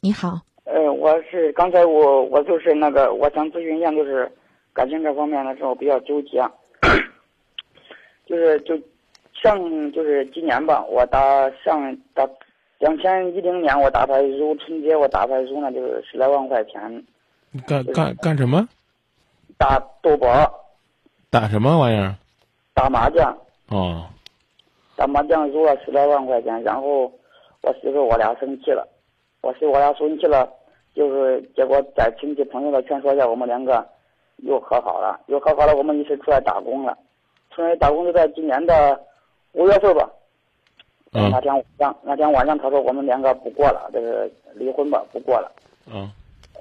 你好，呃，我是刚才我我就是那个，我想咨询一下，就是感情这方面的时候比较纠结，就是就上就是今年吧，我打上打两千一零年我打牌输春节我打牌输呢就是十来万块钱，干干干什么？打赌博打什么玩意儿？打麻将，哦，打麻将输了十来万块钱，然后我媳妇我俩生气了，我媳妇我俩生气了，就是结果在亲戚朋友的劝说下，我们两个又和好了，又和好了，我们一起出来打工了，出来打工就在今年的五月份吧。嗯那天晚上，那天晚上他说我们两个不过了，这个离婚吧，不过了。嗯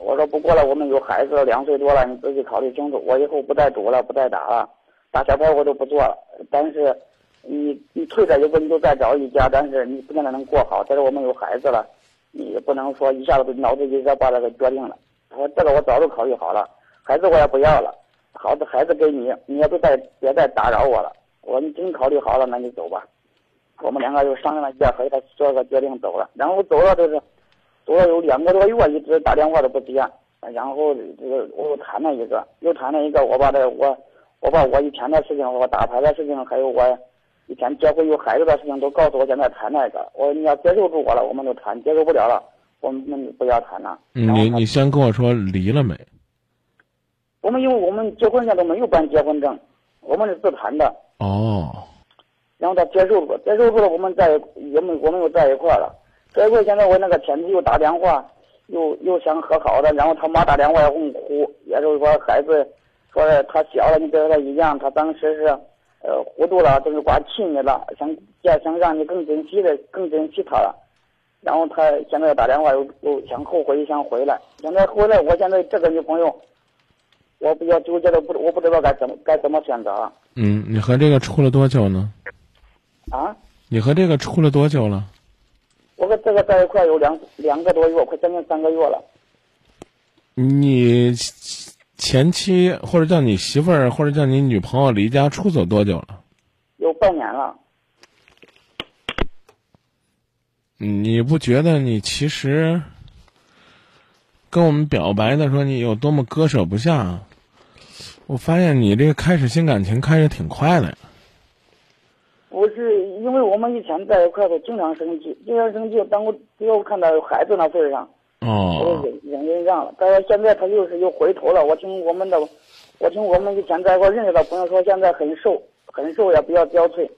我说不过了，我们有孩子两岁多了，你自己考虑清楚。我以后不再赌了，不再打了，打小牌我都不做了。但是你你退了以后你就再找一家，但是你不见得能过好。再说我们有孩子了，你也不能说一下子脑子一热把这个决定了。他说这个我早就考虑好了，孩子我也不要了，好的孩子给你，你也不再别再打扰我了。我说你真考虑好了，那你走吧。我们两个就商量了一下，和他做个决定走了。然后走了就是。走了有两个多月，一直打电话都不接，然后这个我又谈了一个，又谈了一个，我把这我我把我以前的事情，我打牌的事情，还有我以前结婚有孩子的事情都告诉我，现在谈那个，我说你要接受住我了，我们就谈；接受不了了，我们就不要谈了。你你先跟我说离了没？我们因为我们结婚现在都没有办结婚证，我们是自谈的，哦，然后他接受住，接受住了，我们在也没我们又在一块儿了。这回现在我那个前妻又打电话，又又想和好的，然后他妈打电话也哄哭，也就是说孩子说他小了，你跟他一样，他当时是呃糊涂了，就是光气你了，想要想让你更珍惜的，更珍惜他了。然后他现在打电话又又想后悔，想回来。现在回来，我现在这个女朋友，我比较纠结的，不我不知道该怎么该怎么选择嗯，你和这个处了多久呢？啊。你和这个处了多久了？我和这个在一块有两两个多月，快将近三个月了。你前妻或者叫你媳妇儿或者叫你女朋友离家出走多久了？有半年了，你不觉得你其实跟我们表白的说你有多么割舍不下？我发现你这个开始新感情开始挺快的呀。不是因为我们以前在一块儿都经常生气，经常生气，当我只要看到有孩子那份儿上，我哦就忍忍忍让了。但是现在他又是又回头了。我听我们的，我听我们以前在一块认识的朋友说，现在很瘦，很瘦也比较憔悴。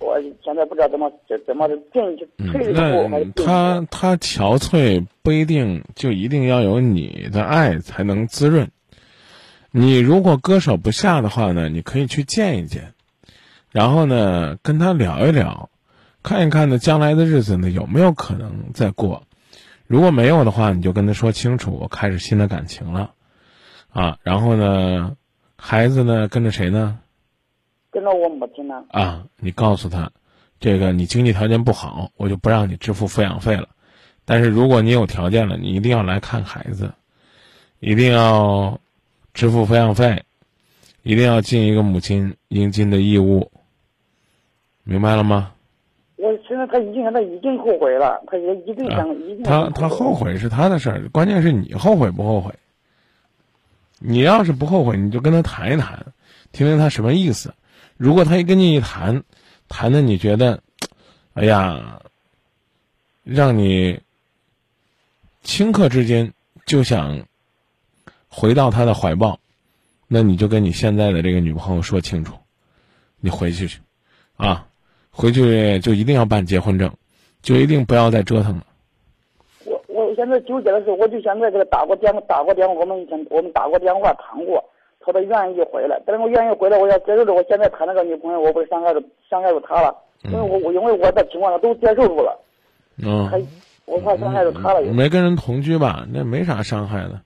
我现在不知道怎么怎么进去嗯退一步他他憔悴不一定就一定要有你的爱才能滋润。你如果割舍不下的话呢，你可以去见一见，然后呢跟他聊一聊，看一看呢将来的日子呢有没有可能再过。如果没有的话，你就跟他说清楚，我开始新的感情了，啊，然后呢，孩子呢跟着谁呢？跟着我母亲呢。啊，你告诉他，这个你经济条件不好，我就不让你支付抚养费了。但是如果你有条件了，你一定要来看孩子，一定要支付抚养费，一定要尽一个母亲应尽的义务，明白了吗？我现在他已经他已经后悔了，他也一定想、一定他他后悔是他的事儿，关键是你后悔不后悔。你要是不后悔，你就跟他谈一谈，听听他什么意思。如果他一跟你一谈，谈的你觉得，哎呀，让你顷刻之间就想回到他的怀抱，那你就跟你现在的这个女朋友说清楚，你回去去，啊，回去就一定要办结婚证，就一定不要再折腾了。我我现在纠结的是，我就现在给他打过电话，打过电话，我们以前我们打过电话谈过，他都愿意回来。但是我愿意回来，我要接受着我现在谈那个女朋友，我不是伤害着伤害着他了，因为我我因为我的情况下都接受住了，嗯，还我怕伤害着他了也。没跟人同居吧？那没啥伤害的。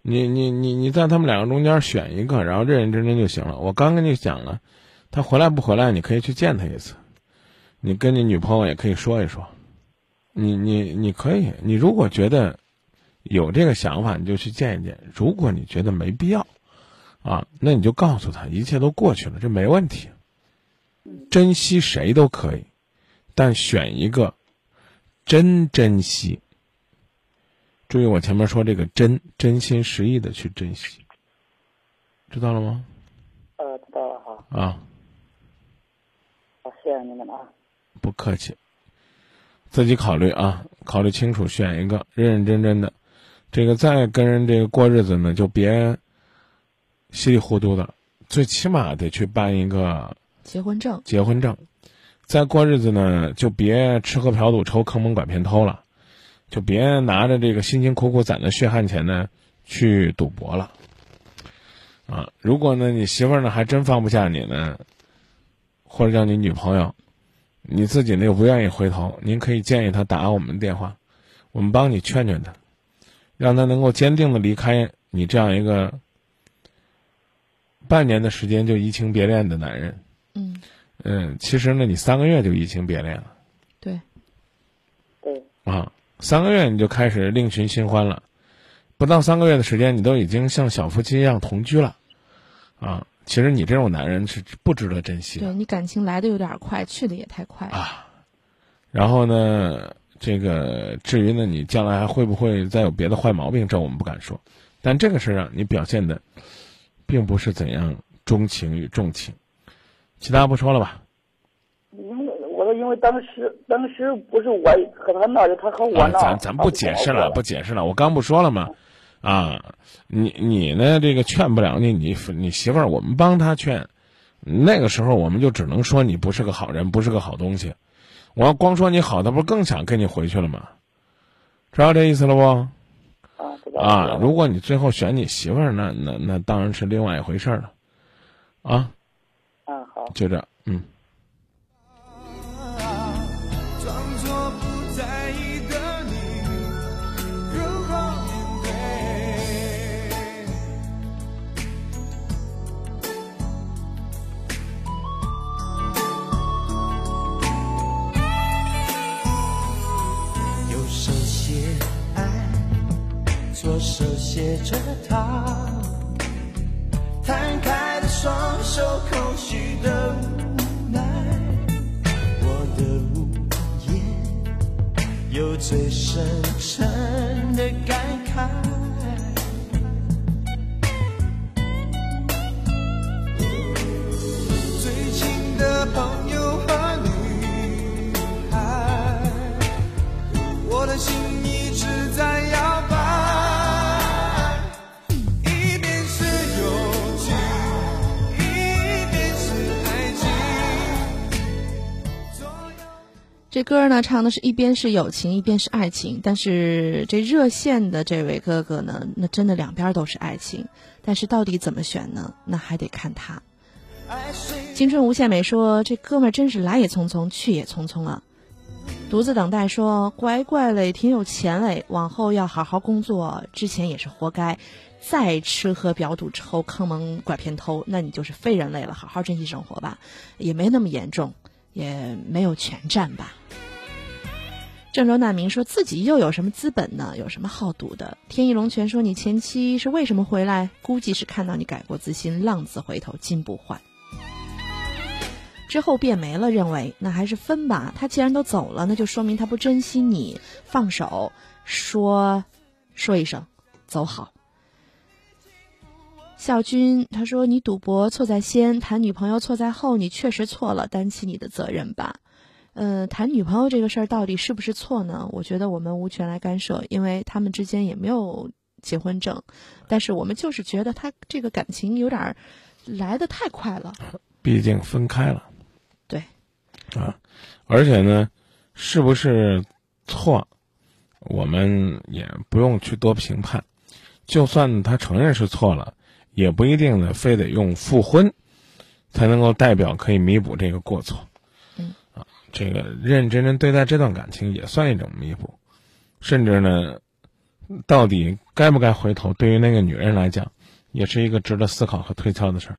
你你你你在他们两个中间选一个，然后认认真真就行了。我刚跟你讲了，他回来不回来，你可以去见他一次。你跟你女朋友也可以说一说。你你你可以，你如果觉得有这个想法，你就去见一见；如果你觉得没必要，啊，那你就告诉他，一切都过去了，这没问题。珍惜谁都可以，但选一个真珍惜、注意我前面说这个真，真心实意的去珍惜，知道了吗？呃，知道了哈。啊，好，谢谢你们啊。不客气，自己考虑啊，考虑清楚，选一个认认真真的。这个再跟人这个过日子呢，就别稀里糊涂的，最起码得去办一个结婚证。结婚证。再过日子呢，就别吃喝嫖赌抽坑蒙拐骗偷了，就别拿着这个辛辛苦苦攒的血汗钱呢去赌博了。啊，如果呢你媳妇儿呢还真放不下你呢，或者叫你女朋友，你自己呢又不愿意回头，您可以建议他打我们的电话，我们帮你劝劝他，让他能够坚定的离开你这样一个半年的时间就移情别恋的男人。嗯，嗯，其实呢，你三个月就移情别恋了对，对，啊，三个月你就开始另寻新欢了，不到三个月的时间，你都已经像小夫妻一样同居了，啊，其实你这种男人是不值得珍惜的对你感情来的有点快，去的也太快。啊。然后呢，这个至于呢，你将来还会不会再有别的坏毛病，这我们不敢说，但这个事儿啊，你表现的并不是怎样钟情与重情，其他不说了吧。因为我说，因为当时当时不是我和他闹的，他和我啊，闹。咱咱不解释了，不解释了。我刚不说了吗？啊，你你呢？这个劝不了你，你你媳妇儿，我们帮她劝。那个时候，我们就只能说你不是个好人，不是个好东西。我要光说你好，他不是更想跟你回去了吗？知道这意思了不？啊，知道啊，如果你最后选你媳妇儿，那那那当然是另外一回事儿了。啊，嗯好。就这，嗯。手写着他，摊开的双手，空虚的无奈。我的无言，有最深沉的感慨。这歌呢，唱的是一边是友情，一边是爱情。但是这热线的这位哥哥呢，那真的两边都是爱情。但是到底怎么选呢？那还得看他。青春无限美说：“这哥们儿真是来也匆匆，去也匆匆啊。”独自等待说：“乖乖嘞，挺有钱嘞，往后要好好工作，之前也是活该。再吃喝嫖赌抽坑蒙拐骗偷，那你就是废人类了，好好珍惜生活吧，也没那么严重，也没有全占吧。”郑州难民说自己又有什么资本呢？有什么好赌的？天意龙泉说你前妻是为什么回来？估计是看到你改过自新，浪子回头金不换。之后变没了，认为那还是分吧。他既然都走了，那就说明他不珍惜你，放手，说说一声，走好。孝军他说你赌博错在先，谈女朋友错在后，你确实错了，担起你的责任吧。呃，谈女朋友这个事儿到底是不是错呢？我觉得我们无权来干涉，因为他们之间也没有结婚证，但是我们就是觉得他这个感情有点儿来的太快了。毕竟分开了。对，啊，而且呢，是不是错，我们也不用去多评判。就算他承认是错了，也不一定呢，非得用复婚才能够代表可以弥补这个过错。这个认认真真对待这段感情也算一种弥补，甚至呢，到底该不该回头，对于那个女人来讲，也是一个值得思考和推敲的事儿。